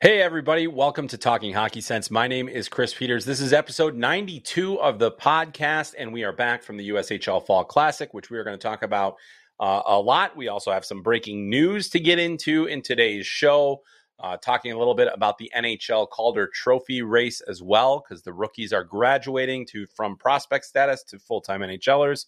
Hey, everybody. Welcome to Talking Hockey Sense. My name is Chris Peters. This is episode 92 of the podcast, and we are back from the USHL Fall Classic, which we are going to talk about uh, a lot. We also have some breaking news to get into in today's show, uh, talking a little bit about the NHL Calder Trophy race as well, because the rookies are graduating to from prospect status to full time NHLers.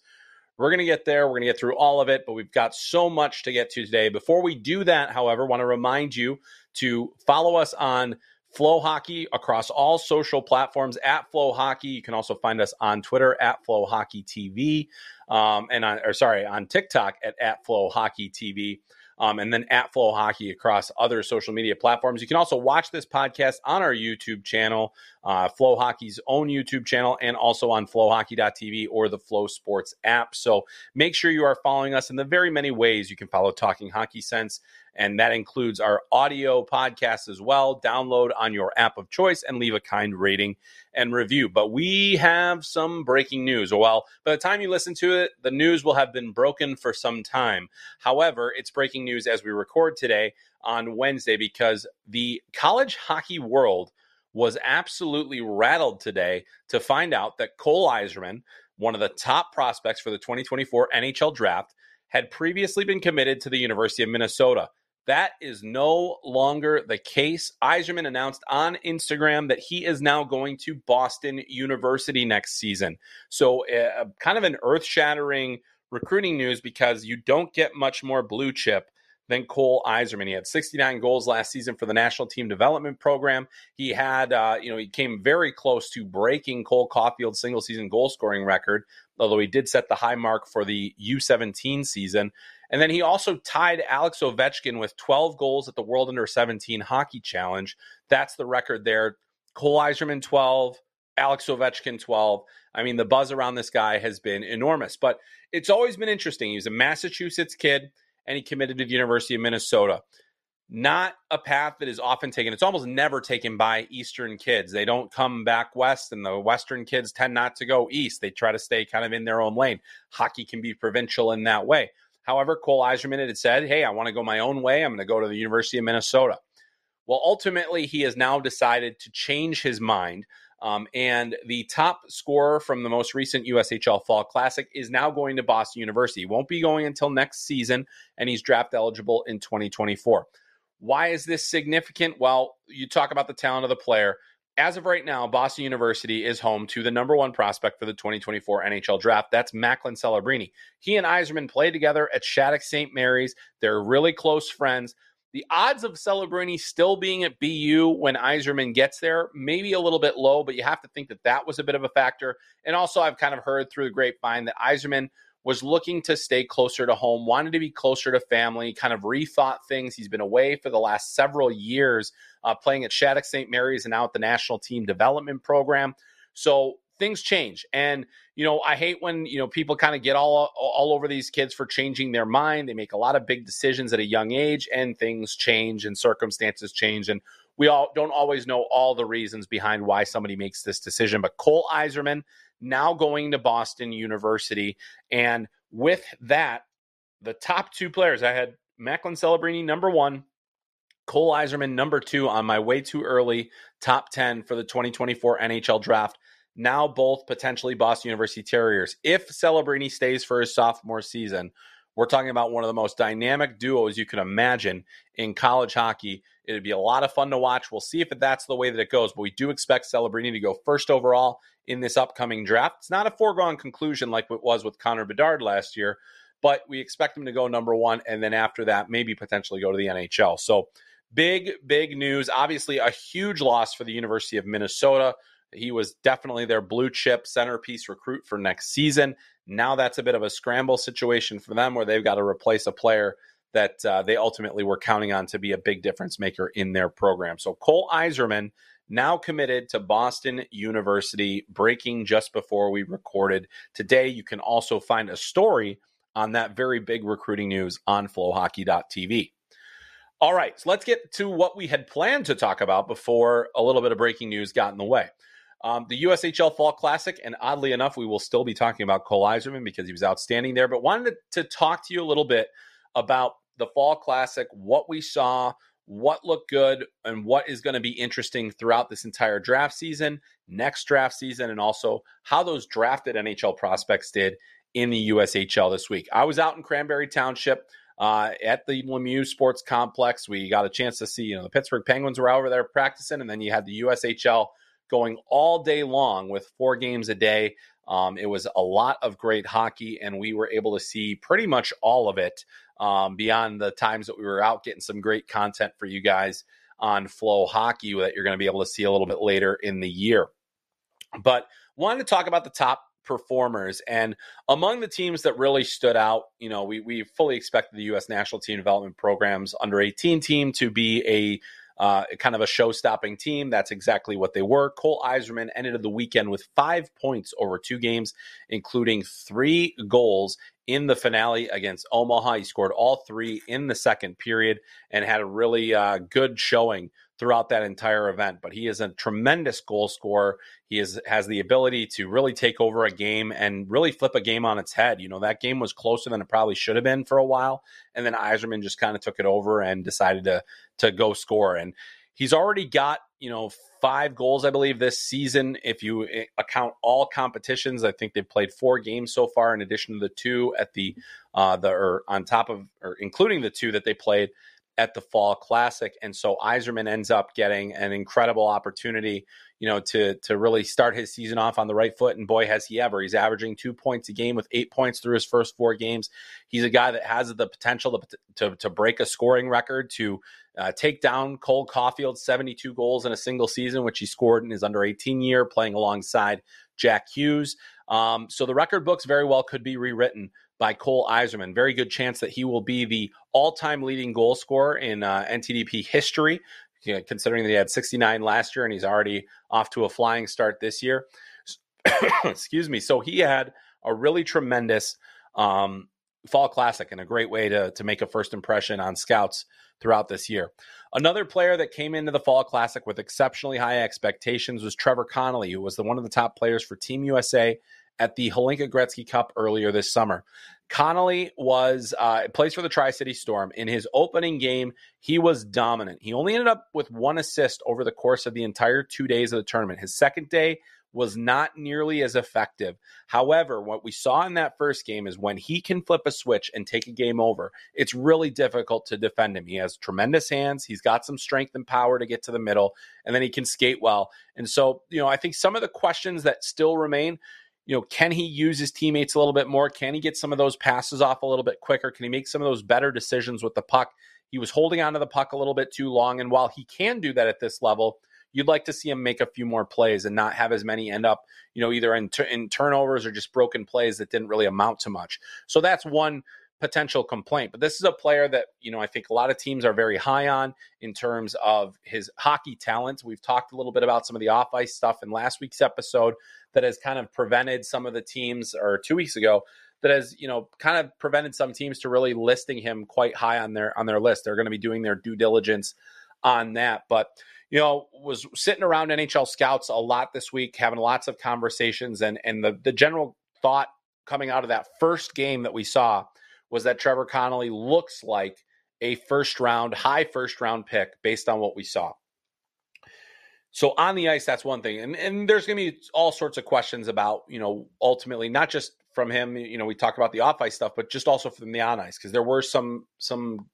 We're going to get there. We're going to get through all of it, but we've got so much to get to today. Before we do that, however, want to remind you to follow us on Flow Hockey across all social platforms at Flow Hockey. You can also find us on Twitter at Flow Hockey TV, um, and on, or sorry, on TikTok at at Flow Hockey TV um, and then at Flow Hockey across other social media platforms. You can also watch this podcast on our YouTube channel, uh, Flow Hockey's own YouTube channel, and also on flowhockey.tv or the Flow Sports app. So make sure you are following us in the very many ways you can follow Talking Hockey Sense and that includes our audio podcast as well. Download on your app of choice and leave a kind rating and review. But we have some breaking news. Well, by the time you listen to it, the news will have been broken for some time. However, it's breaking news as we record today on Wednesday because the college hockey world was absolutely rattled today to find out that Cole Eiserman, one of the top prospects for the 2024 NHL draft, had previously been committed to the University of Minnesota. That is no longer the case. Eiserman announced on Instagram that he is now going to Boston University next season. So, uh, kind of an earth shattering recruiting news because you don't get much more blue chip than Cole Eiserman. He had 69 goals last season for the national team development program. He had, uh, you know, he came very close to breaking Cole Caufield's single season goal scoring record, although he did set the high mark for the U17 season. And then he also tied Alex Ovechkin with 12 goals at the World Under 17 Hockey Challenge. That's the record there. Cole Eiserman 12, Alex Ovechkin 12. I mean, the buzz around this guy has been enormous, but it's always been interesting. He's a Massachusetts kid and he committed to the University of Minnesota. Not a path that is often taken. It's almost never taken by Eastern kids. They don't come back west, and the Western kids tend not to go east. They try to stay kind of in their own lane. Hockey can be provincial in that way. However, Cole Eiserman had said, hey, I want to go my own way. I'm going to go to the University of Minnesota. Well, ultimately, he has now decided to change his mind. Um, and the top scorer from the most recent USHL Fall Classic is now going to Boston University. Won't be going until next season, and he's draft eligible in 2024. Why is this significant? Well, you talk about the talent of the player as of right now, Boston University is home to the number one prospect for the 2024 NHL draft. That's Macklin Celebrini. He and Eiserman played together at Shattuck St. Mary's. They're really close friends. The odds of Celebrini still being at BU when Eiserman gets there, maybe a little bit low, but you have to think that that was a bit of a factor. And also, I've kind of heard through the grapevine that Eiserman was looking to stay closer to home, wanted to be closer to family, kind of rethought things. He's been away for the last several years, uh, playing at Shattuck St. Mary's and now at the national team development program. So things change. And, you know, I hate when, you know, people kind of get all all over these kids for changing their mind. They make a lot of big decisions at a young age and things change and circumstances change and we all don't always know all the reasons behind why somebody makes this decision. But Cole Eiserman now going to Boston University and with that the top two players I had Macklin Celebrini number 1 Cole Eiserman, number two, on my way too early top 10 for the 2024 NHL draft now both potentially Boston University Terriers. If Celebrini stays for his sophomore season, we're talking about one of the most dynamic duos you can imagine in college hockey. It'd be a lot of fun to watch. We'll see if that's the way that it goes, but we do expect Celebrini to go first overall in this upcoming draft. It's not a foregone conclusion like it was with Connor Bedard last year, but we expect him to go number one, and then after that, maybe potentially go to the NHL. So, big, big news. Obviously, a huge loss for the University of Minnesota. He was definitely their blue chip centerpiece recruit for next season. Now that's a bit of a scramble situation for them where they've got to replace a player that uh, they ultimately were counting on to be a big difference maker in their program. So Cole Eiserman now committed to Boston University, breaking just before we recorded today. You can also find a story on that very big recruiting news on flowhockey.tv. All right, so let's get to what we had planned to talk about before a little bit of breaking news got in the way. Um, the USHL Fall Classic, and oddly enough, we will still be talking about Cole Eiserman because he was outstanding there. But wanted to, talk to you a little bit about the Fall Classic, what we saw, what looked good, and what is going to be interesting throughout this entire draft season, next draft season, and also how those drafted NHL prospects did in the USHL this week. I was out in Cranberry Township. Uh, at the Lemieux Sports Complex, we got a chance to see, you know, the Pittsburgh Penguins were over there practicing, and then you had the USHL going all day long with four games a day. Um, it was a lot of great hockey, and we were able to see pretty much all of it um, beyond the times that we were out getting some great content for you guys on Flow Hockey that you're going to be able to see a little bit later in the year. But wanted to talk about the top performers and among the teams that really stood out you know we, we fully expected the u.s national team development programs under 18 team to be a uh, kind of a show stopping team. That's exactly what they were. Cole Eiserman ended the weekend with five points over two games, including three goals in the finale against Omaha. He scored all three in the second period and had a really uh, good showing throughout that entire event. But he is a tremendous goal scorer. He is, has the ability to really take over a game and really flip a game on its head. You know, that game was closer than it probably should have been for a while. And then Eiserman just kind of took it over and decided to to go score. And he's already got, you know, five goals, I believe, this season. If you eh, account all competitions, I think they've played four games so far, in addition to the two at the uh, the or on top of or including the two that they played at the Fall Classic. And so Eiserman ends up getting an incredible opportunity, you know, to to really start his season off on the right foot. And boy, has he ever! He's averaging two points a game with eight points through his first four games. He's a guy that has the potential to to, to break a scoring record, to uh, take down Cole Caufield's 72 goals in a single season, which he scored in his under 18 year, playing alongside Jack Hughes. Um, so the record books very well could be rewritten by Cole Eiserman. Very good chance that he will be the all-time leading goal scorer in uh, NTDP history, you know, considering that he had 69 last year and he's already off to a flying start this year. Excuse me. So he had a really tremendous um, fall classic and a great way to to make a first impression on scouts throughout this year. Another player that came into the fall classic with exceptionally high expectations was Trevor Connelly, who was the one of the top players for Team USA at the Hlinka Gretzky Cup earlier this summer. Connelly was uh, plays for the Tri City Storm. In his opening game, he was dominant. He only ended up with one assist over the course of the entire two days of the tournament. His second day was not nearly as effective. However, what we saw in that first game is when he can flip a switch and take a game over, it's really difficult to defend him. He has tremendous hands, he's got some strength and power to get to the middle, and then he can skate well. And so, you know, I think some of the questions that still remain you know, can he use his teammates a little bit more? Can he get some of those passes off a little bit quicker? Can he make some of those better decisions with the puck? He was holding onto the puck a little bit too long. And while he can do that at this level, you'd like to see him make a few more plays and not have as many end up, you know, either in, in turnovers or just broken plays that didn't really amount to much. So that's one potential complaint. But this is a player that, you know, I think a lot of teams are very high on in terms of his hockey talent. We've talked a little bit about some of the off ice stuff in last week's episode that has kind of prevented some of the teams, or two weeks ago, that has, you know, kind of prevented some teams to really listing him quite high on their on their list. They're going to be doing their due diligence on that. But you know, was sitting around NHL scouts a lot this week, having lots of conversations, and and the the general thought coming out of that first game that we saw was that Trevor Connelly looks like a first round, high first round pick based on what we saw. So on the ice, that's one thing. And and there's gonna be all sorts of questions about, you know, ultimately, not just from him, you know, we talked about the off ice stuff, but just also from the on ice, because there were some some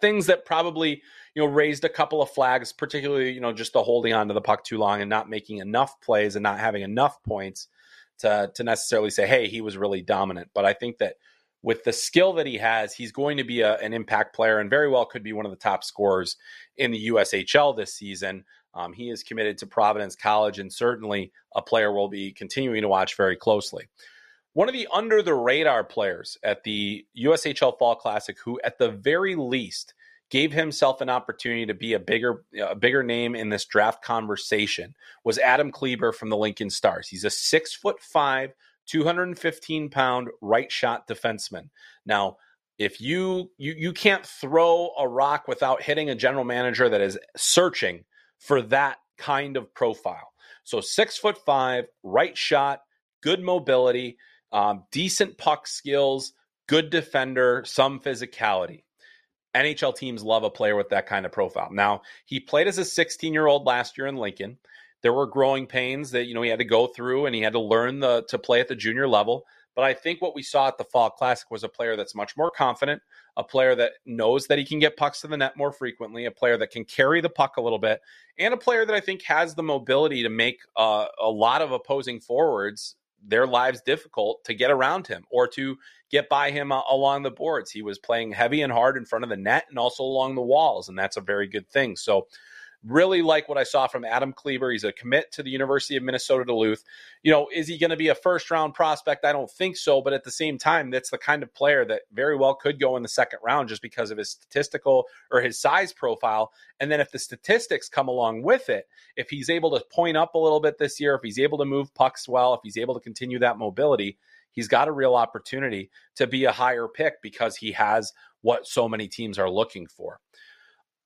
things that probably, you know, raised a couple of flags, particularly, you know, just the holding on to the puck too long and not making enough plays and not having enough points to to necessarily say, hey, he was really dominant. But I think that with the skill that he has, he's going to be a, an impact player and very well could be one of the top scorers in the USHL this season. Um, he is committed to Providence College and certainly a player we'll be continuing to watch very closely. One of the under the radar players at the USHL Fall Classic, who at the very least gave himself an opportunity to be a bigger a bigger name in this draft conversation was Adam Kleber from the Lincoln Stars. He's a six foot five, 215 pound right shot defenseman. Now, if you you you can't throw a rock without hitting a general manager that is searching for that kind of profile. So six foot five, right shot, good mobility, um, decent puck skills, good defender, some physicality. NHL teams love a player with that kind of profile. Now, he played as a 16 year old last year in Lincoln. There were growing pains that you know he had to go through, and he had to learn the to play at the junior level. But I think what we saw at the Fall Classic was a player that's much more confident, a player that knows that he can get pucks to the net more frequently, a player that can carry the puck a little bit, and a player that I think has the mobility to make uh, a lot of opposing forwards their lives difficult to get around him or to get by him uh, along the boards. He was playing heavy and hard in front of the net and also along the walls, and that's a very good thing. So Really like what I saw from Adam Kleber. He's a commit to the University of Minnesota Duluth. You know, is he going to be a first round prospect? I don't think so. But at the same time, that's the kind of player that very well could go in the second round just because of his statistical or his size profile. And then if the statistics come along with it, if he's able to point up a little bit this year, if he's able to move pucks well, if he's able to continue that mobility, he's got a real opportunity to be a higher pick because he has what so many teams are looking for.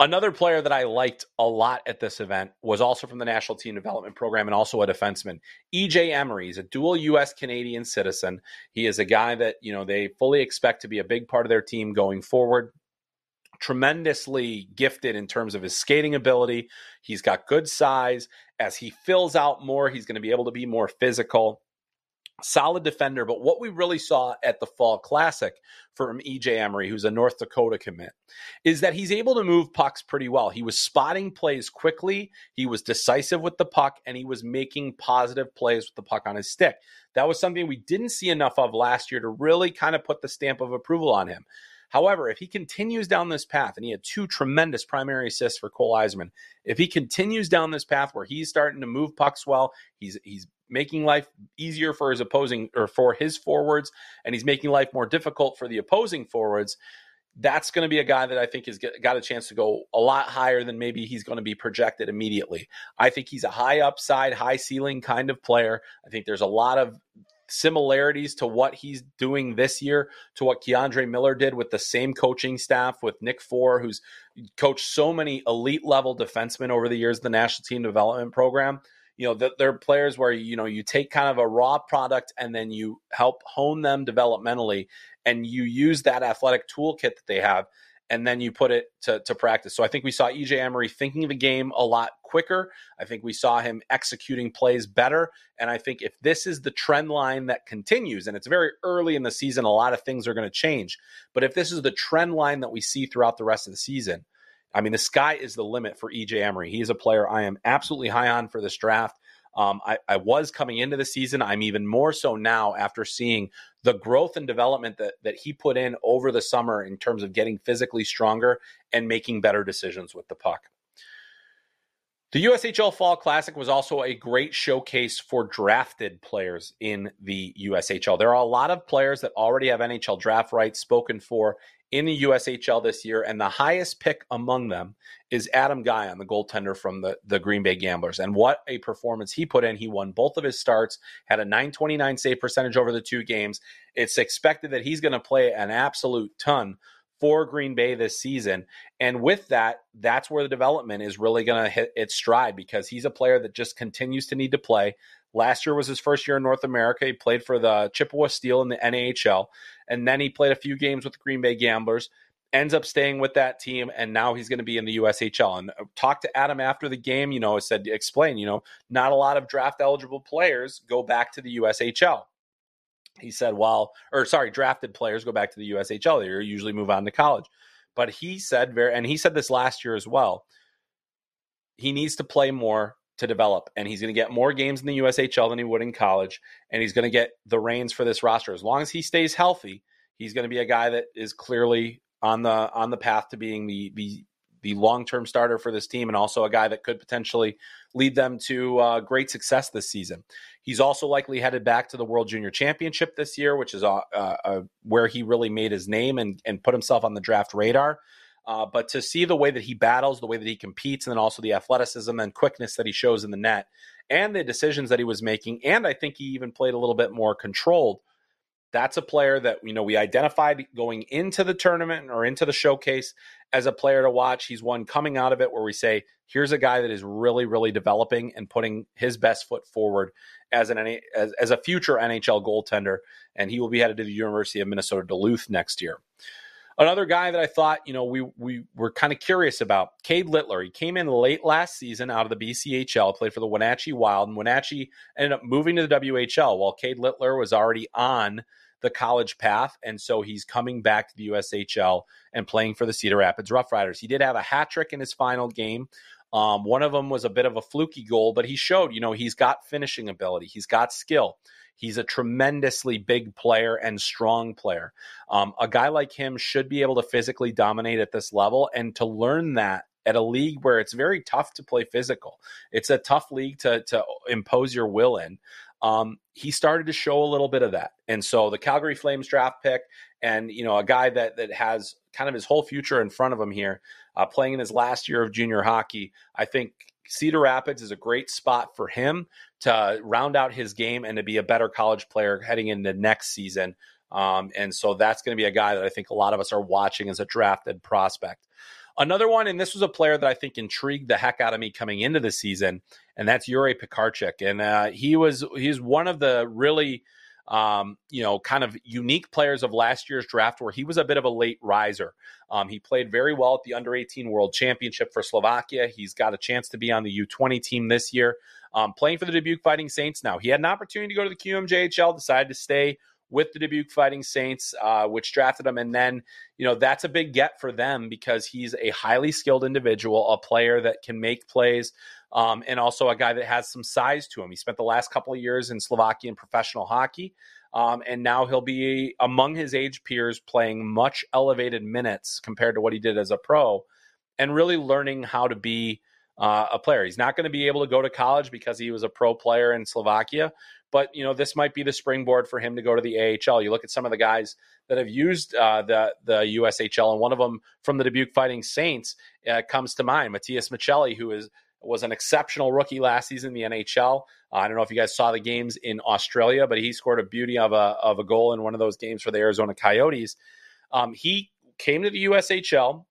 Another player that I liked a lot at this event was also from the National Team Development Program and also a defenseman. EJ Emery He's a dual US Canadian citizen. He is a guy that, you know, they fully expect to be a big part of their team going forward. Tremendously gifted in terms of his skating ability. He's got good size. As he fills out more, he's going to be able to be more physical solid defender. But what we really saw at the Fall Classic from EJ Emery, who's a North Dakota commit, is that he's able to move pucks pretty well. He was spotting plays quickly, he was decisive with the puck, and he was making positive plays with the puck on his stick. That was something we didn't see enough of last year to really kind of put the stamp of approval on him. However, if he continues down this path, and he had two tremendous primary assists for Cole Eiserman, if he continues down this path where he's starting to move pucks well, he's he's making life easier for his opposing or for his forwards, and he's making life more difficult for the opposing forwards. That's going to be a guy that I think has got a chance to go a lot higher than maybe he's going to be projected immediately. I think he's a high upside, high ceiling kind of player. I think there's a lot of similarities to what he's doing this year to what K'Andre Miller did with the same coaching staff with Nick Fohr, who's coached so many elite level defensemen over the years, the national team development program. You know, that they're players where, you know, you take kind of a raw product and then you help hone them developmentally and you use that athletic toolkit that they have and then you put it to, to practice. So I think we saw EJ Emery thinking of the game a lot quicker. I think we saw him executing plays better. And I think if this is the trend line that continues, and it's very early in the season, a lot of things are going to change. But if this is the trend line that we see throughout the rest of the season, I mean, the sky is the limit for EJ Emery. He is a player I am absolutely high on for this draft. Um, I, I, was coming into the season. I'm even more so now after seeing the growth and development that that he put in over the summer in terms of getting physically stronger and making better decisions with the puck. The USHL Fall Classic was also a great showcase for drafted players in the USHL. There are a lot of players that already have NHL draft rights spoken for in the USHL this year, and the highest pick among them is Adam Gajan, the goaltender from the, the Green Bay Gamblers. And what a performance he put in. He won both of his starts, had a 929 save percentage over the two games. It's expected that he's going to play an absolute ton for Green Bay this season. And with that, that's where the development is really going to hit its stride because he's a player that just continues to need to play. Last year was his first year in North America. He played for the Chippewa Steel in the NHL, and then he played a few games with the Green Bay Gamblers. Ends up staying with that team, and now he's going to be in the USHL. And uh, talked to Adam after the game. You know, I said explain. You know, not a lot of draft eligible players go back to the USHL he said, well, or sorry, drafted players go back to the USHL. They usually move on to college. But he said very, and he said this last year as well. He needs to play more to develop, and he's going to get more games in the USHL than he would in college, and he's going to get the reins for this roster as long as he stays healthy. He's going to be a guy that is clearly on the on the path to being the the the long term starter for this team and also a guy that could potentially lead them to uh, great success this season. He's also likely headed back to the World Junior Championship this year, which is uh, uh, where he really made his name and, and put himself on the draft radar. Uh, but to see the way that he battles, the way that he competes, and then also the athleticism and quickness that he shows in the net, and the decisions that he was making, and I think he even played a little bit more controlled that's a player that you know we identified going into the tournament or into the showcase as a player to watch. He's one coming out of it where we say, here's a guy that is really, really developing and putting his best foot forward as an as, as a future NHL goaltender, and he will be headed to the University of Minnesota Duluth next year. Another guy that I thought, you know, we we were kind of curious about, Cade Littler. He came in late last season out of the BCHL, played for the Wenatchee Wild, and Wenatchee ended up moving to the WHL while Cade Littler was already on the college path. And so he's coming back to the USHL and playing for the Cedar Rapids Roughriders. He did have a hat trick in his final game. Um, one of them was a bit of a fluky goal, but he showed, you know, he's got finishing ability, he's got skill. He's a tremendously big player and strong player. Um, a guy like him should be able to physically dominate at this level and to learn that at a league where it's very tough to play physical. It's a tough league to to impose your will in um, he started to show a little bit of that. And so the Calgary Flames draft pick, and you know, a guy that that has kind of his whole future in front of him here, uh, playing in his last year of junior hockey. I think Cedar Rapids is a great spot for him to round out his game and to be a better college player heading into next season. Um, and so that's going to be a guy that I think a lot of us are watching as a drafted prospect. Another one, and this was a player that I think intrigued the heck out of me coming into the season, and that's Yuri Pekarczyk. And uh, he was he's one of the really um, you know, kind of unique players of last year's draft where he was a bit of a late riser. Um, he played very well at the under 18 World Championship for Slovakia. He's got a chance to be on the U20 team this year, um, playing for the Dubuque Fighting Saints now. He had an opportunity to go to the QMJHL, decided to stay with the Dubuque Fighting Saints, uh, which drafted him. And then, you know, that's a big get for them because he's a highly skilled individual, a player that can make plays, um, and also a guy that has some size to him. He spent the last couple of years in Slovakian professional hockey. Um, and now he'll be among his age peers playing much elevated minutes compared to what he did as a pro and really learning how to be uh, a player. He's not going to be able to go to college because he was a pro player in Slovakia, but you know this might be the springboard for him to go to the AHL. You look at some of the guys that have used uh, the the USHL, and one of them from the Dubuque Fighting Saints uh, comes to mind, Matias Maccelli, who is was an exceptional rookie last season in the NHL. Uh, I don't know if you guys saw the games in Australia, but he scored a beauty of a of a goal in one of those games for the Arizona Coyotes. Um, he came to the USHL,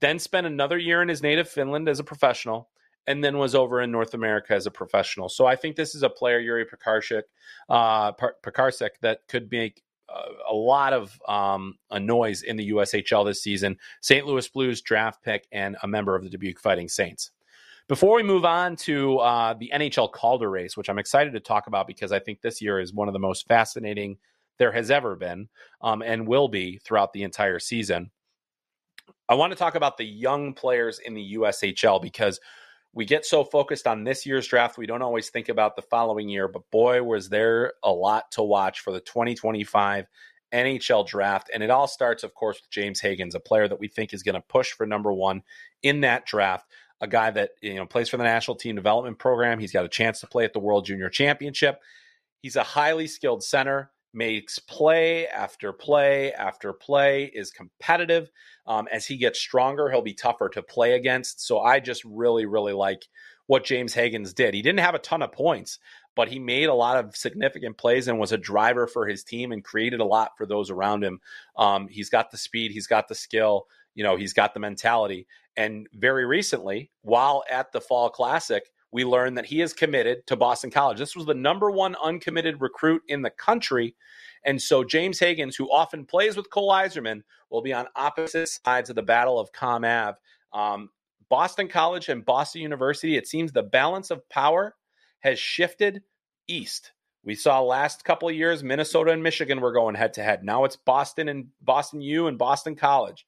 then spent another year in his native Finland as a professional, and then was over in North America as a professional. So I think this is a player, Yuri Pekarczyk, uh, Pekarczyk, that could make a, a lot of um, a noise in the USHL this season. St. Louis Blues draft pick and a member of the Dubuque Fighting Saints. Before we move on to uh, the NHL Calder race, which I'm excited to talk about because I think this year is one of the most fascinating there has ever been um, and will be throughout the entire season. I want to talk about the young players in the USHL because we get so focused on this year's draft, we don't always think about the following year. But boy, was there a lot to watch for the 2025 NHL draft. And it all starts, of course, with James Hagans, a player that we think is going to push for number one in that draft. A guy that you know plays for the national team development program. He's got a chance to play at the World Junior Championship. He's a highly skilled center, makes play after play after play, is competitive. Um, as he gets stronger, he'll be tougher to play against. So I just really, really like what James Hagans did. He didn't have a ton of points, but he made a lot of significant plays and was a driver for his team and created a lot for those around him. Um, he's got the speed, he's got the skill, you know, he's got the mentality. And very recently, while at the Fall Classic, we learned that he is committed to Boston College. This was the number one uncommitted recruit in the country. And so James Hagans, who often plays with Cole Eiserman, will be on opposite sides of the Battle of Comm Ave. Um, Boston College and Boston University, it seems the balance of power has shifted east. We saw last couple of years Minnesota and Michigan were going head to head. Now it's Boston and Boston U and Boston College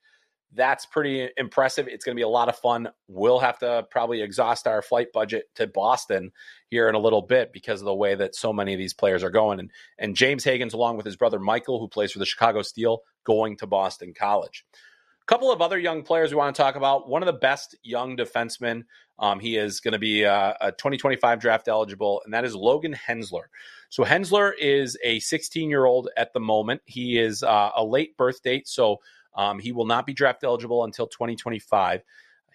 that's pretty impressive. It's going to be a lot of fun. We'll have to probably exhaust our flight budget to Boston here in a little bit because of the way that so many of these players are going. And, and James Hagans, along with his brother Michael, who plays for the Chicago Steel, going to Boston College. A couple of other young players we want to talk about. One of the best young defensemen. Um, he is going to be uh, a 2025 draft eligible, and that is Logan Hensler. So Hensler is a 16 year old at the moment. He is uh, a late birth date, so um, he will not be draft eligible until 2025.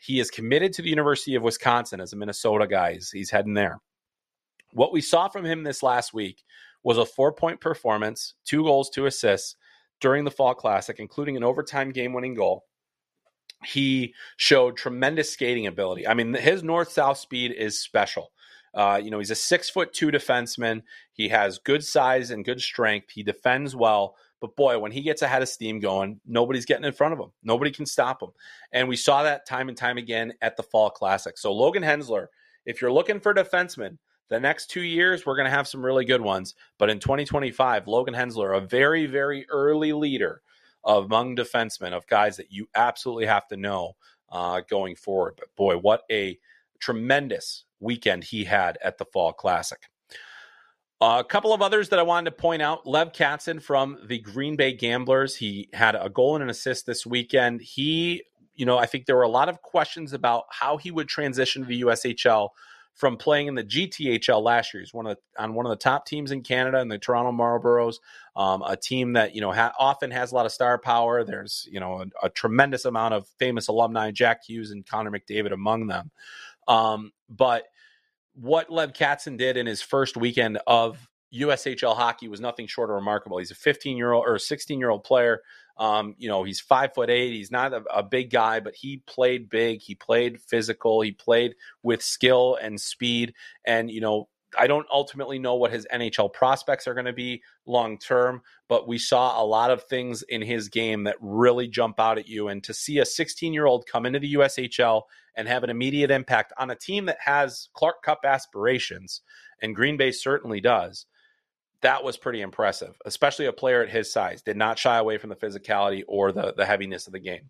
He is committed to the University of Wisconsin as a Minnesota guy. He's, he's heading there. What we saw from him this last week was a four point performance, two goals, two assists during the Fall Classic, including an overtime game winning goal. He showed tremendous skating ability. I mean, his north south speed is special. Uh, you know, he's a six foot two defenseman. He has good size and good strength. He defends well. But boy, when he gets ahead of steam going, nobody's getting in front of him. Nobody can stop him. And we saw that time and time again at the Fall Classic. So Logan Hensler, if you're looking for defensemen, the next two years we're going to have some really good ones. But in 2025, Logan Hensler, a very, very early leader among defensemen of guys that you absolutely have to know uh, going forward. But boy, what a tremendous weekend he had at the Fall Classic. Uh, a couple of others that I wanted to point out. Lev Katzin from the Green Bay Gamblers. He had a goal and an assist this weekend. He, you know, I think there were a lot of questions about how he would transition to the USHL from playing in the GTHL last year. He's one of the, on one of the top teams in Canada in the Toronto Marlboros, um, a team that you know ha- often has a lot of star power. There's you know a, a, tremendous amount of famous alumni, Jack Hughes and Connor McDavid among them. Um, but what Lev Katzin did in his first weekend of USHL hockey was nothing short of remarkable. He's a 15 year old or 16 year old player. Um, you know, he's five foot eight. He's not a, a, big guy, but he played big. He played physical. He played with skill and speed. And, you know, I don't ultimately know what his NHL prospects are going to be long term, but we saw a lot of things in his game that really jump out at you. And to see a 16 year old come into the USHL and have an immediate impact on a team that has Clark Cup aspirations, and Green Bay certainly does, that was pretty impressive, especially a player at his size. Did not shy away from the physicality or the, the heaviness of the game.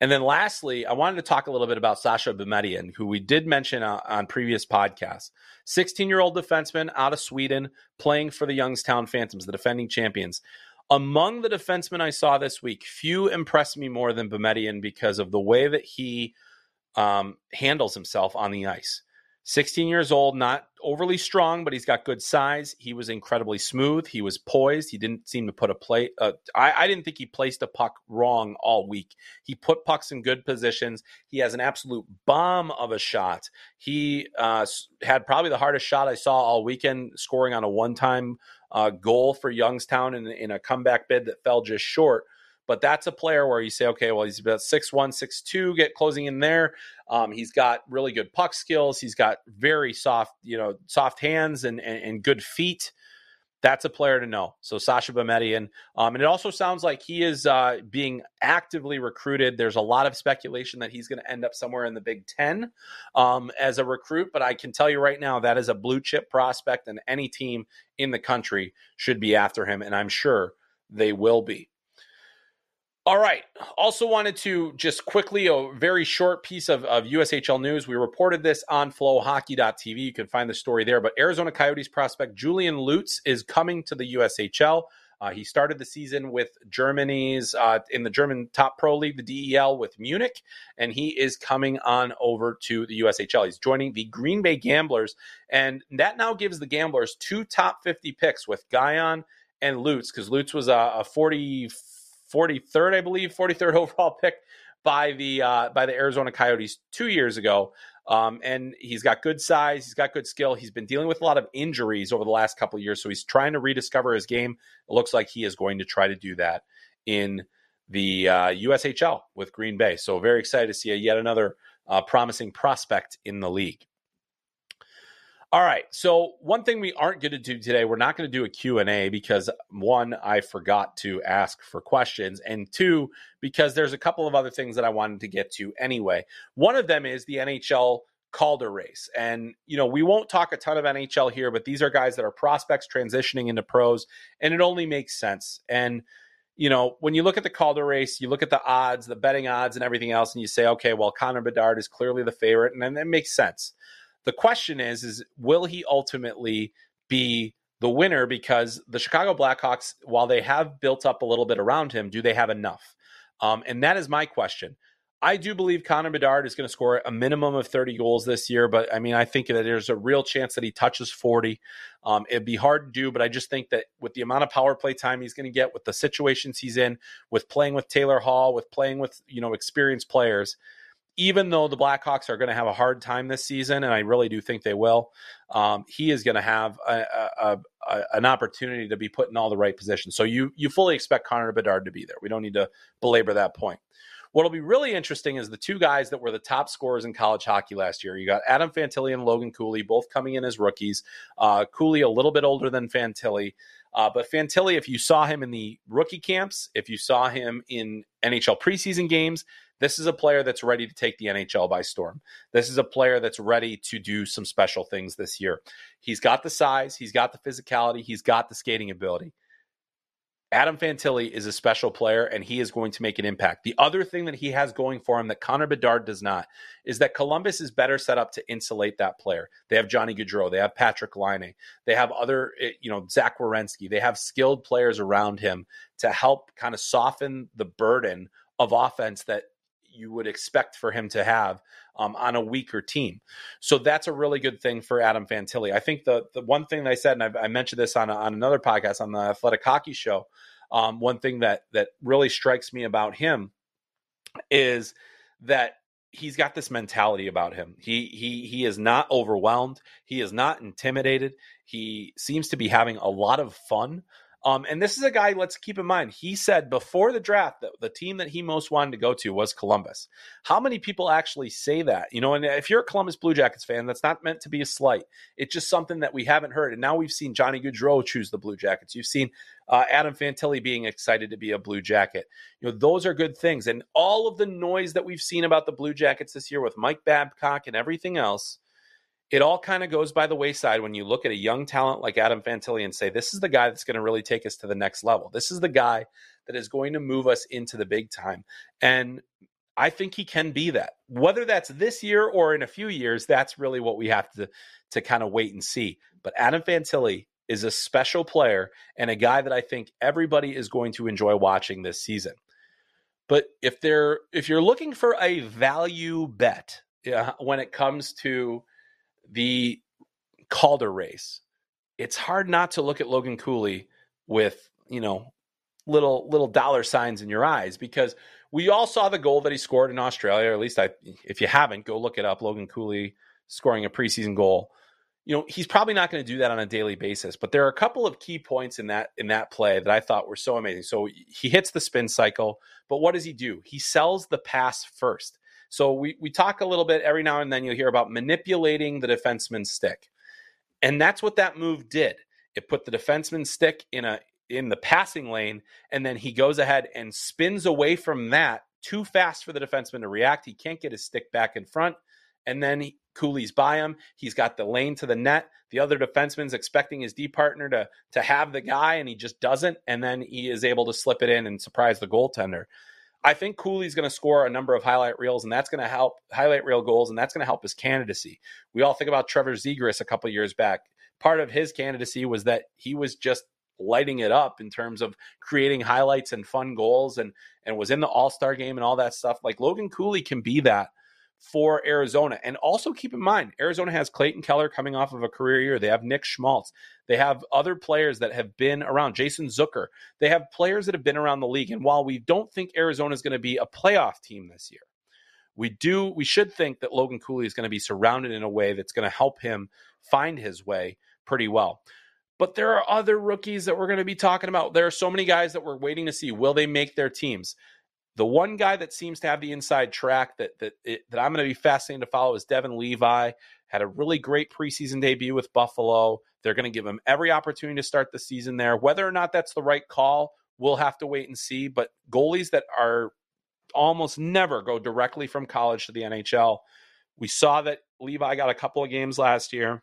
And then lastly, I wanted to talk a little bit about Sascha Boumedienne, who we did mention uh, on previous podcasts. 16 year old defenseman out of Sweden playing for the Youngstown Phantoms, the defending champions. Among the defensemen I saw this week, few impressed me more than Boumedienne because of the way that he um, handles himself on the ice. 16 years old, not overly strong, but he's got good size. He was incredibly smooth. He was poised. He didn't seem to put a play. Uh, I, I, didn't think he placed a puck wrong all week. He put pucks in good positions. He has an absolute bomb of a shot. He uh, had probably the hardest shot I saw all weekend, scoring on a one time uh, goal for Youngstown in, in a comeback bid that fell just short. But that's a player where you say, okay, well, he's about six one, six two, get closing in there. Um, he's got really good puck skills. He's got very soft, you know, soft hands and, and, and good feet. That's a player to know. So Sascha Boumedienne. Um, and it also sounds like he is uh, being actively recruited. There's a lot of speculation that he's going to end up somewhere in the Big Ten um, as a recruit. But I can tell you right now, that is a blue chip prospect, and any team in the country should be after him. And I'm sure they will be. All right. Also wanted to just quickly a very short piece of, of USHL news. We reported this on flowhockey.tv. You can find the story there. But Arizona Coyotes prospect Julian Lutz is coming to the USHL. Uh, he started the season with Germany's uh, in the German top pro league, the DEL, with Munich, and he is coming on over to the USHL. He's joining the Green Bay Gamblers, and that now gives the Gamblers two top 50 picks with Gajan and Lutz, because Lutz was a, a 40, 43rd, I believe, 43rd overall pick by the uh, by the Arizona Coyotes two years ago. Um, and he's got good size, he's got good skill. He's been dealing with a lot of injuries over the last couple years, so he's trying to rediscover his game. It looks like he is going to try to do that in the uh, USHL with Green Bay. So very excited to see a, yet another uh, promising prospect in the league. All right. So one thing we aren't going to do today, we're not going to do a Q&A because one, I forgot to ask for questions and two, because there's a couple of other things that I wanted to get to anyway. One of them is the NHL Calder race. And, you know, we won't talk a ton of NHL here, but these are guys that are prospects transitioning into pros, and it only makes sense. And, you know, when you look at the Calder race, you look at the odds, the betting odds, and everything else, and you say, okay, well, Connor Bedard is clearly the favorite, and then it makes sense. The question is, is will he ultimately be the winner? Because the Chicago Blackhawks, while they have built up a little bit around him, do they have enough? Um, and that is my question. I do believe Connor Bedard is going to score a minimum of 30 goals this year, but I mean, I think that there's a real chance that he touches 40. Um, it'd be hard to do, but I just think that with the amount of power play time he's going to get, with the situations he's in, with playing with Taylor Hall, with playing with you know experienced players, even though the Blackhawks are going to have a hard time this season, and I really do think they will, um, he is going to have a, a, a, an opportunity to be put in all the right positions. So you you fully expect Connor Bedard to be there. We don't need to belabor that point. What'll be really interesting is the two guys that were the top scorers in college hockey last year. You got Adam Fantilli and Logan Cooley, both coming in as rookies. Uh, Cooley a little bit older than Fantilli. Uh, but Fantilli, if you saw him in the rookie camps, if you saw him in NHL preseason games, this is a player that's ready to take the NHL by storm. This is a player that's ready to do some special things this year. He's got the size, he's got the physicality, he's got the skating ability. Adam Fantilli is a special player and he is going to make an impact. The other thing that he has going for him that Connor Bedard does not is that Columbus is better set up to insulate that player. They have Johnny Gaudreau, they have Patrik Laine, they have other, eh, you know, Zach Werenski. They have skilled players around him to help kind of soften the burden of offense that you would expect for him to have um, on a weaker team. So that's a really good thing for Adam Fantilli. I think the the one thing that I said, and I've, i mentioned this on a, on another podcast on the Athletic Hockey Show. Um, one thing that that really strikes me about him is that he's got this mentality about him. He he he is not overwhelmed. He is not intimidated. He seems to be having a lot of fun um, and this is a guy, let's keep in mind, he said before the draft that the team that he most wanted to go to was Columbus. How many people actually say that? You know, and if you're a Columbus Blue Jackets fan, that's not meant to be a slight. It's just something that we haven't heard. And now we've seen Johnny Gaudreau choose the Blue Jackets. You've seen uh, Adam Fantilli being excited to be a Blue Jacket. You know, those are good things. And all of the noise that we've seen about the Blue Jackets this year with Mike Babcock and everything else it all kind of goes by the wayside when you look at a young talent like Adam Fantilli and say, this is the guy that's going to really take us to the next level. This is the guy that is going to move us into the big time. And I think he can be that. Whether that's this year or in a few years, that's really what we have to, to kind of wait and see. But Adam Fantilli is a special player and a guy that I think everybody is going to enjoy watching this season. But if they're if you're looking for a value bet yeah, when it comes to the Calder race, it's hard not to look at Logan Cooley with, you know, little little dollar signs in your eyes because we all saw the goal that he scored in Australia, or at least I if you haven't, go look it up. Logan Cooley scoring a preseason goal. You know, he's probably not going to do that on a daily basis, but there are a couple of key points in that in that play that I thought were so amazing. So he hits the spin cycle, but what does he do? He sells the pass first. So we we talk a little bit every now and then you'll hear about manipulating the defenseman's stick. And that's what that move did. It put the defenseman's stick in a in the passing lane and then he goes ahead and spins away from that too fast for the defenseman to react. He can't get his stick back in front and then he, Cooley's by him. He's got the lane to the net. The other defenseman's expecting his D partner to to have the guy, and he just doesn't. And then he is able to slip it in and surprise the goaltender. I think Cooley's going to score a number of highlight reels, and that's going to help highlight reel goals, and that's going to help his candidacy. We all think about Trevor Zegras a couple years back. Part of his candidacy was that he was just lighting it up in terms of creating highlights and fun goals and and was in the All-Star game and all that stuff. Like Logan Cooley can be that for Arizona. And also keep in mind, Arizona has Clayton Keller coming off of a career year. They have Nick Schmaltz. They have other players that have been around, Jason Zucker. They have players that have been around the league. And while we don't think Arizona is going to be a playoff team this year, we do we should think that Logan Cooley is going to be surrounded in a way that's going to help him find his way pretty well. But there are other rookies that we're going to be talking about. There are so many guys that we're waiting to see. Will they make their teams? The one guy that seems to have the inside track that that it, that I'm going to be fascinated to follow is Devin Levi. Had a really great preseason debut with Buffalo. They're going to give him every opportunity to start the season there. Whether or not that's the right call, we'll have to wait and see. But goalies that are almost never go directly from college to the NHL. We saw that Levi got a couple of games last year.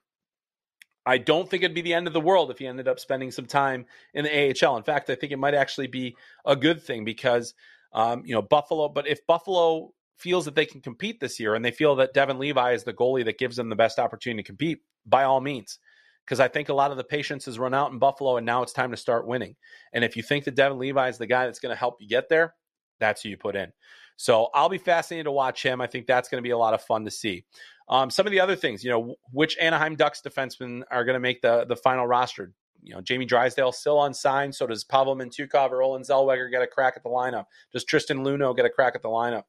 I don't think it'd be the end of the world if he ended up spending some time in the AHL. In fact, I think it might actually be a good thing because um, you know, Buffalo, but if Buffalo feels that they can compete this year and they feel that Devin Levi is the goalie that gives them the best opportunity to compete, by all means. Because I think a lot of the patience has run out in Buffalo and now it's time to start winning. And if you think that Devin Levi is the guy that's going to help you get there, that's who you put in. So I'll be fascinated to watch him. I think that's going to be a lot of fun to see. Um, some of the other things, you know, which Anaheim Ducks defensemen are going to make the the final roster? You know, Jamie Drysdale still unsigned. So does Pavel Mintyukov or Olen Zellweger get a crack at the lineup? Does Tristan Luneau get a crack at the lineup?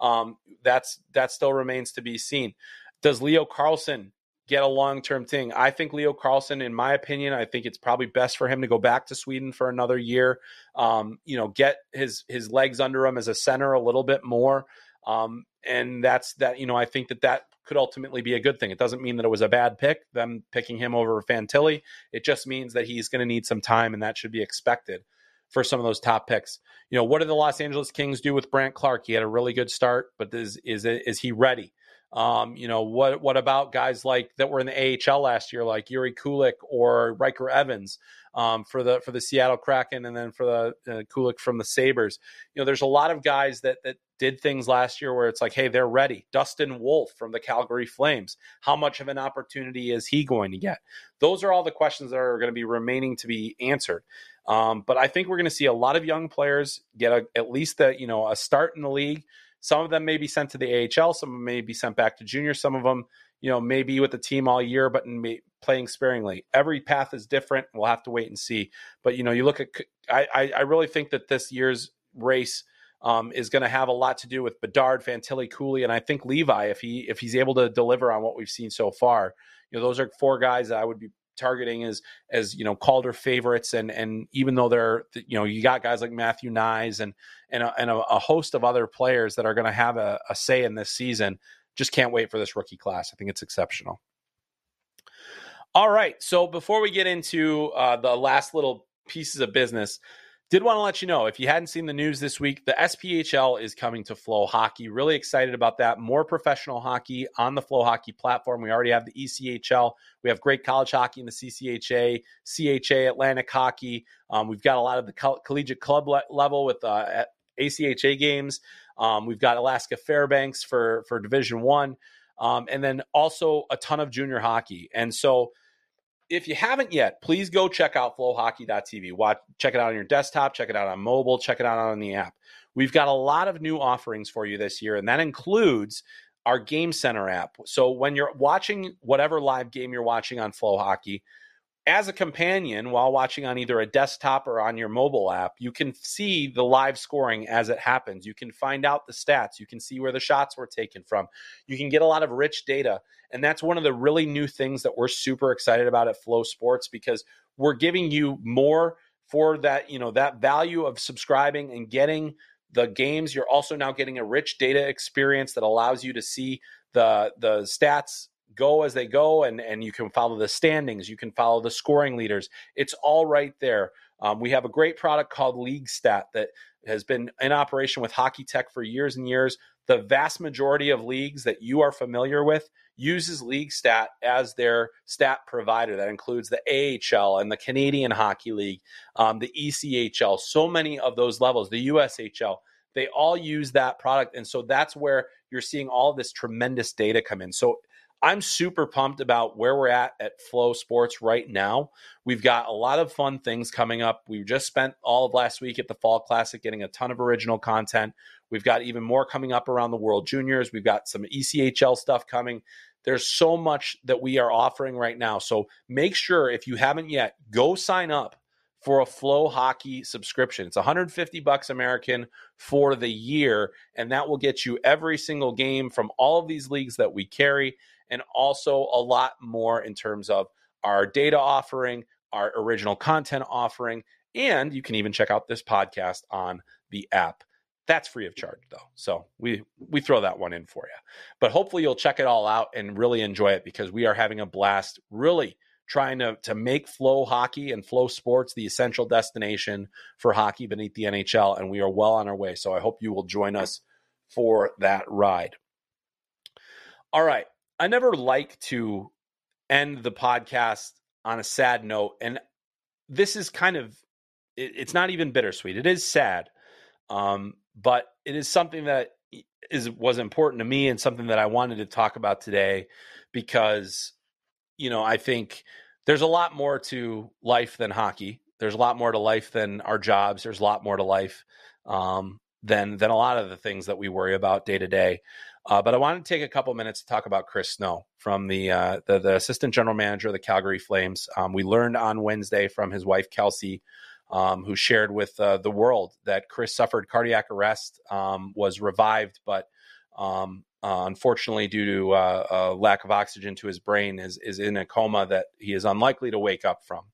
Um, that's that still remains to be seen. Does Leo Carlsson get a long term thing? I think Leo Carlsson, in my opinion, I think it's probably best for him to go back to Sweden for another year. Um, you know, get his his legs under him as a center a little bit more. Um, and that's that. You know, I think that that could ultimately be a good thing. It doesn't mean that it was a bad pick, them picking him over Fantilli. It just means that he's going to need some time, and that should be expected for some of those top picks. You know, what did the Los Angeles Kings do with Brandt Clarke? He had a really good start, but is is is he ready? Um, you know, what what about guys like that were in the AHL last year, like Jiri Kulich or Ryker Evans um, for the for the Seattle Kraken, and then for the uh, Kulich from the Sabres. You know, there's a lot of guys that that did things last year where it's like, hey, they're ready. Dustin Wolf from the Calgary Flames, how much of an opportunity is he going to get? Those are all the questions that are going to be remaining to be answered. Um, but I think we're going to see a lot of young players get a, at least the you know a start in the league. Some of them may be sent to the AHL, some may be sent back to junior, some of them, you know, may be with the team all year, but may, playing sparingly. Every path is different. We'll have to wait and see. But you know, you look at, I, I really think that this year's race um, is going to have a lot to do with Bedard, Fantilli, Cooley, and I think Levi if he if he's able to deliver on what we've seen so far. You know, those are four guys that I would be targeting as as you know Calder favorites, and and even though they're you know you got guys like Matthew Knies and and a, and a, a host of other players that are going to have a, a say in this season. Just can't wait for this rookie class. I think it's exceptional. All right, so before we get into uh, the last little pieces of business, did want to let you know if you hadn't seen the news this week, the SPHL is coming to FloHockey. Really excited about that. More professional hockey on the FloHockey platform. We already have the ECHL. We have great college hockey in the CCHA, CHA, Atlantic Hockey. Um, we've got a lot of the coll- collegiate club le- level with uh, ACHA games. Um, we've got Alaska Fairbanks for for Division One, um, and then also a ton of junior hockey. And so if you haven't yet, please go check out flohockey.tv. Watch, check it out on your desktop, check it out on mobile, check it out on the app. We've got a lot of new offerings for you this year, and that includes our Game Center app. So when you're watching whatever live game you're watching on FloHockey, as a companion while watching on either a desktop or on your mobile app, you can see the live scoring as it happens. You can find out the stats. You can see where the shots were taken from. You can get a lot of rich data. And that's one of the really new things that we're super excited about at FloSports because we're giving you more for that, you know, that value of subscribing and getting the games. You're also now getting a rich data experience that allows you to see the the stats go as they go and and you can follow the standings you can follow the scoring leaders. It's all right there. Um, we have a great product called LeagueStat that has been in operation with HockeyTech for years and years. The vast majority of leagues that you are familiar with uses LeagueStat as their stat provider. That includes the ahl and the canadian hockey league um, the echl so many of those levels the ushl they all use that product and so that's where you're seeing all this tremendous data come in. So I'm super pumped about where we're at at FloSports right now. We've got a lot of fun things coming up. We just spent all of last week at the Fall Classic getting a ton of original content. We've got even more coming up around the World Juniors. We've got some ECHL stuff coming. There's so much that we are offering right now. So make sure if you haven't yet, go sign up for a FloHockey subscription. It's 150 bucks American for the year and that will get you every single game from all of these leagues that we carry and also a lot more in terms of our data offering, our original content offering, and you can even check out this podcast on the app. That's free of charge though. So we we throw that one in for you. But hopefully you'll check it all out and really enjoy it because we are having a blast really trying to, to make FloHockey and FloSports the essential destination for hockey beneath the NHL. And we are well on our way. So I hope you will join us for that ride. All right. I never like to end the podcast on a sad note. And this is kind of, it, it's not even bittersweet. It is sad. Um, but it is something that is was important to me and something that I wanted to talk about today because you know, I think there's a lot more to life than hockey. There's a lot more to life than our jobs. There's a lot more to life um, than than a lot of the things that we worry about day to day. Uh, but I wanted to take a couple minutes to talk about Chris Snow from the uh, the, the, assistant general manager of the Calgary Flames. Um, we learned on Wednesday from his wife Kelsey, um, who shared with uh, the world that Chris suffered cardiac arrest, um, was revived, but um, uh, unfortunately, due to uh, lack of oxygen to his brain, is is in a coma that he is unlikely to wake up from.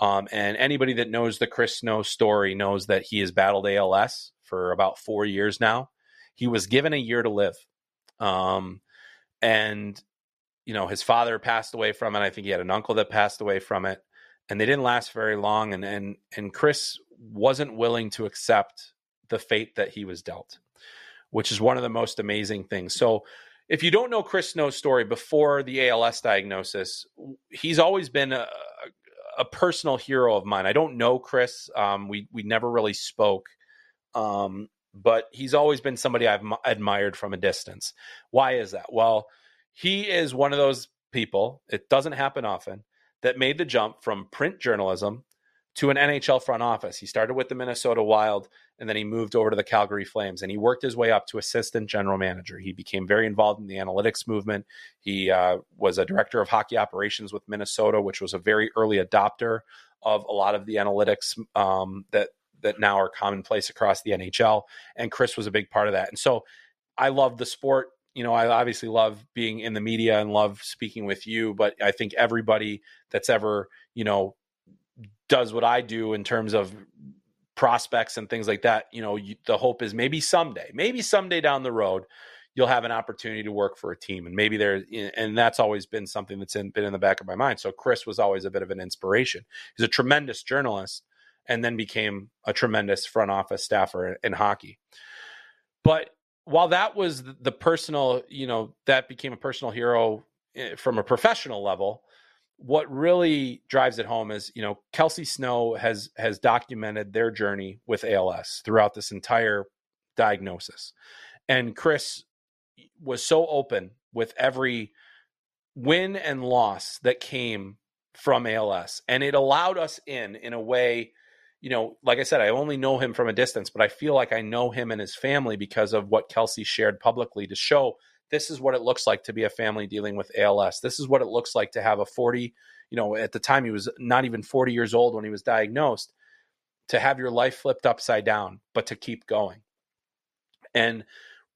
Um, and anybody that knows the Chris Snow story knows that he has battled ALS for about four years now. He was given a year to live, um, and you know his father passed away from it. I think he had an uncle that passed away from it, and they didn't last very long. And and and Chris wasn't willing to accept the fate that he was dealt which is one of the most amazing things. So, if you don't know Chris Snow's story before the ALS diagnosis, he's always been a, a personal hero of mine. I don't know Chris. Um, we we never really spoke, um, but he's always been somebody I've admired from a distance. Why is that? Well, he is one of those people. It doesn't happen often that made the jump from print journalism to an NHL front office. He started with the Minnesota Wild and then he moved over to the Calgary Flames and he worked his way up to assistant general manager. He became very involved in the analytics movement. He uh, was a director of hockey operations with Minnesota, which was a very early adopter of a lot of the analytics um, that that now are commonplace across the NHL. And Chris was a big part of that. And so I love the sport. You know, I obviously love being in the media and love speaking with you, but I think everybody that's ever, you know, does what I do in terms of prospects and things like that, you know, you, the hope is maybe someday, maybe someday down the road, you'll have an opportunity to work for a team. And maybe there, and that's always been something that's in, been in the back of my mind. So Chris was always a bit of an inspiration. He's a tremendous journalist and then became a tremendous front office staffer in hockey. But while that was the personal, you know, that became a personal hero eh, from a professional level, what really drives it home is you know Kelsey Snow has has documented their journey with ALS throughout this entire diagnosis, and Chris was so open with every win and loss that came from ALS, and it allowed us in in a way. You know, like I said, I only know him from a distance, but I feel like I know him and his family because of what Kelsey shared publicly to show this is what it looks like to be a family dealing with ALS. This is what it looks like to have a 40, you know, at the time he was not even 40 years old when he was diagnosed, to have your life flipped upside down, but to keep going. And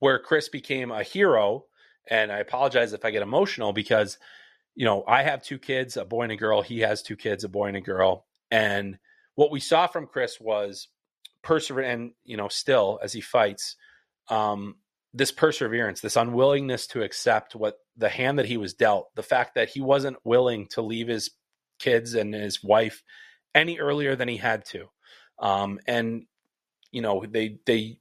where Chris became a hero, and I apologize if I get emotional because, you know, I have two kids, a boy and a girl. He has two kids, a boy and a girl. And what we saw from Chris was perseverance, and, you know, still as he fights, um, this perseverance, this unwillingness to accept what the hand that he was dealt, the fact that he wasn't willing to leave his kids and his wife any earlier than he had to. Um, and you know, they they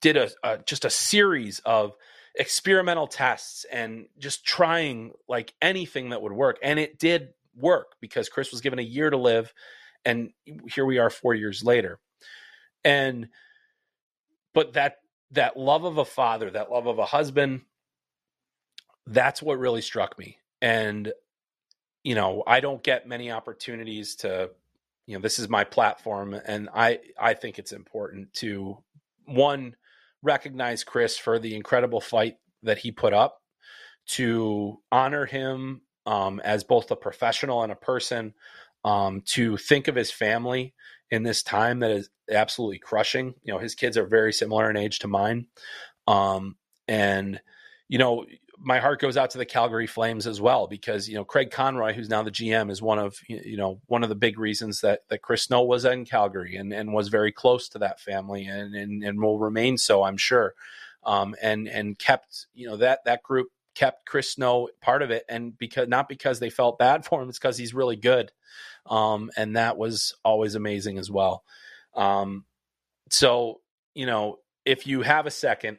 did a, a just a series of experimental tests and just trying like anything that would work, and it did work because Chris was given a year to live, and here we are four years later, and but that that love of a father, that love of a husband, that's what really struck me. And, you know, I don't get many opportunities to, you know, this is my platform. And I, I think it's important to, one, recognize Chris for the incredible fight that he put up, to honor him um, as both a professional and a person, um, to think of his family in this time that is absolutely crushing. You know, his kids are very similar in age to mine. Um, and, you know, my heart goes out to the Calgary Flames as well because you know Craig Conroy, who's now the GM, is one of you know one of the big reasons that that Chris Snow was in Calgary and and was very close to that family and and, and will remain so, I'm sure, um, and and kept you know that that group kept Chris Snow part of it, and because not because they felt bad for him, it's because he's really good, um, and that was always amazing as well. Um, so you know, if you have a second,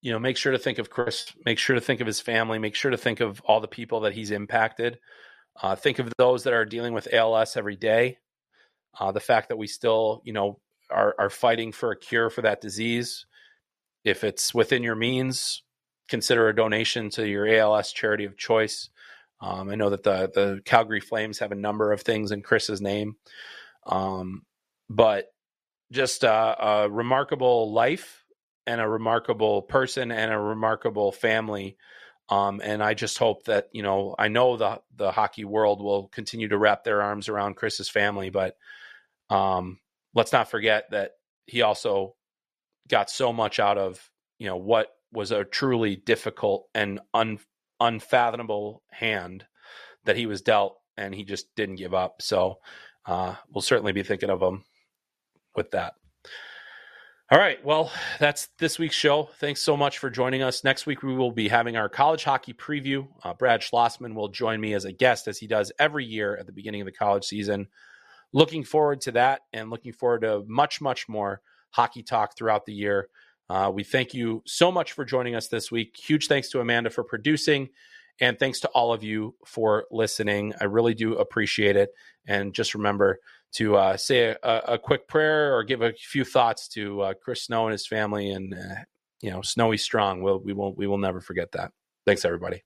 you know, make sure to think of Chris, make sure to think of his family, make sure to think of all the people that he's impacted. Uh, think of those that are dealing with ALS every day. Uh, the fact that we still, you know, are, are fighting for a cure for that disease. If it's within your means, consider a donation to your ALS charity of choice. Um, I know that the the Calgary Flames have a number of things in Chris's name, um, but just a, a remarkable life and a remarkable person and a remarkable family. Um, and I just hope that you know I know the the hockey world will continue to wrap their arms around Chris's family, but um, let's not forget that he also got so much out of you know what was a truly difficult and un, unfathomable hand that he was dealt, and he just didn't give up. So uh, we'll certainly be thinking of him with that. All right. Well, that's this week's show. Thanks so much for joining us. Next week, we will be having our college hockey preview. Uh, Brad Schlossman will join me as a guest, as he does every year at the beginning of the college season. Looking forward to that and looking forward to much, much more hockey talk throughout the year. Uh, we thank you so much for joining us this week. Huge thanks to Amanda for producing. And thanks to all of you for listening. I really do appreciate it. And just remember, to uh, say a, a, quick prayer or give a few thoughts to uh, Chris Snow and his family, and uh, you know, Snowy strong. We'll, we won't we will never forget that. Thanks, everybody.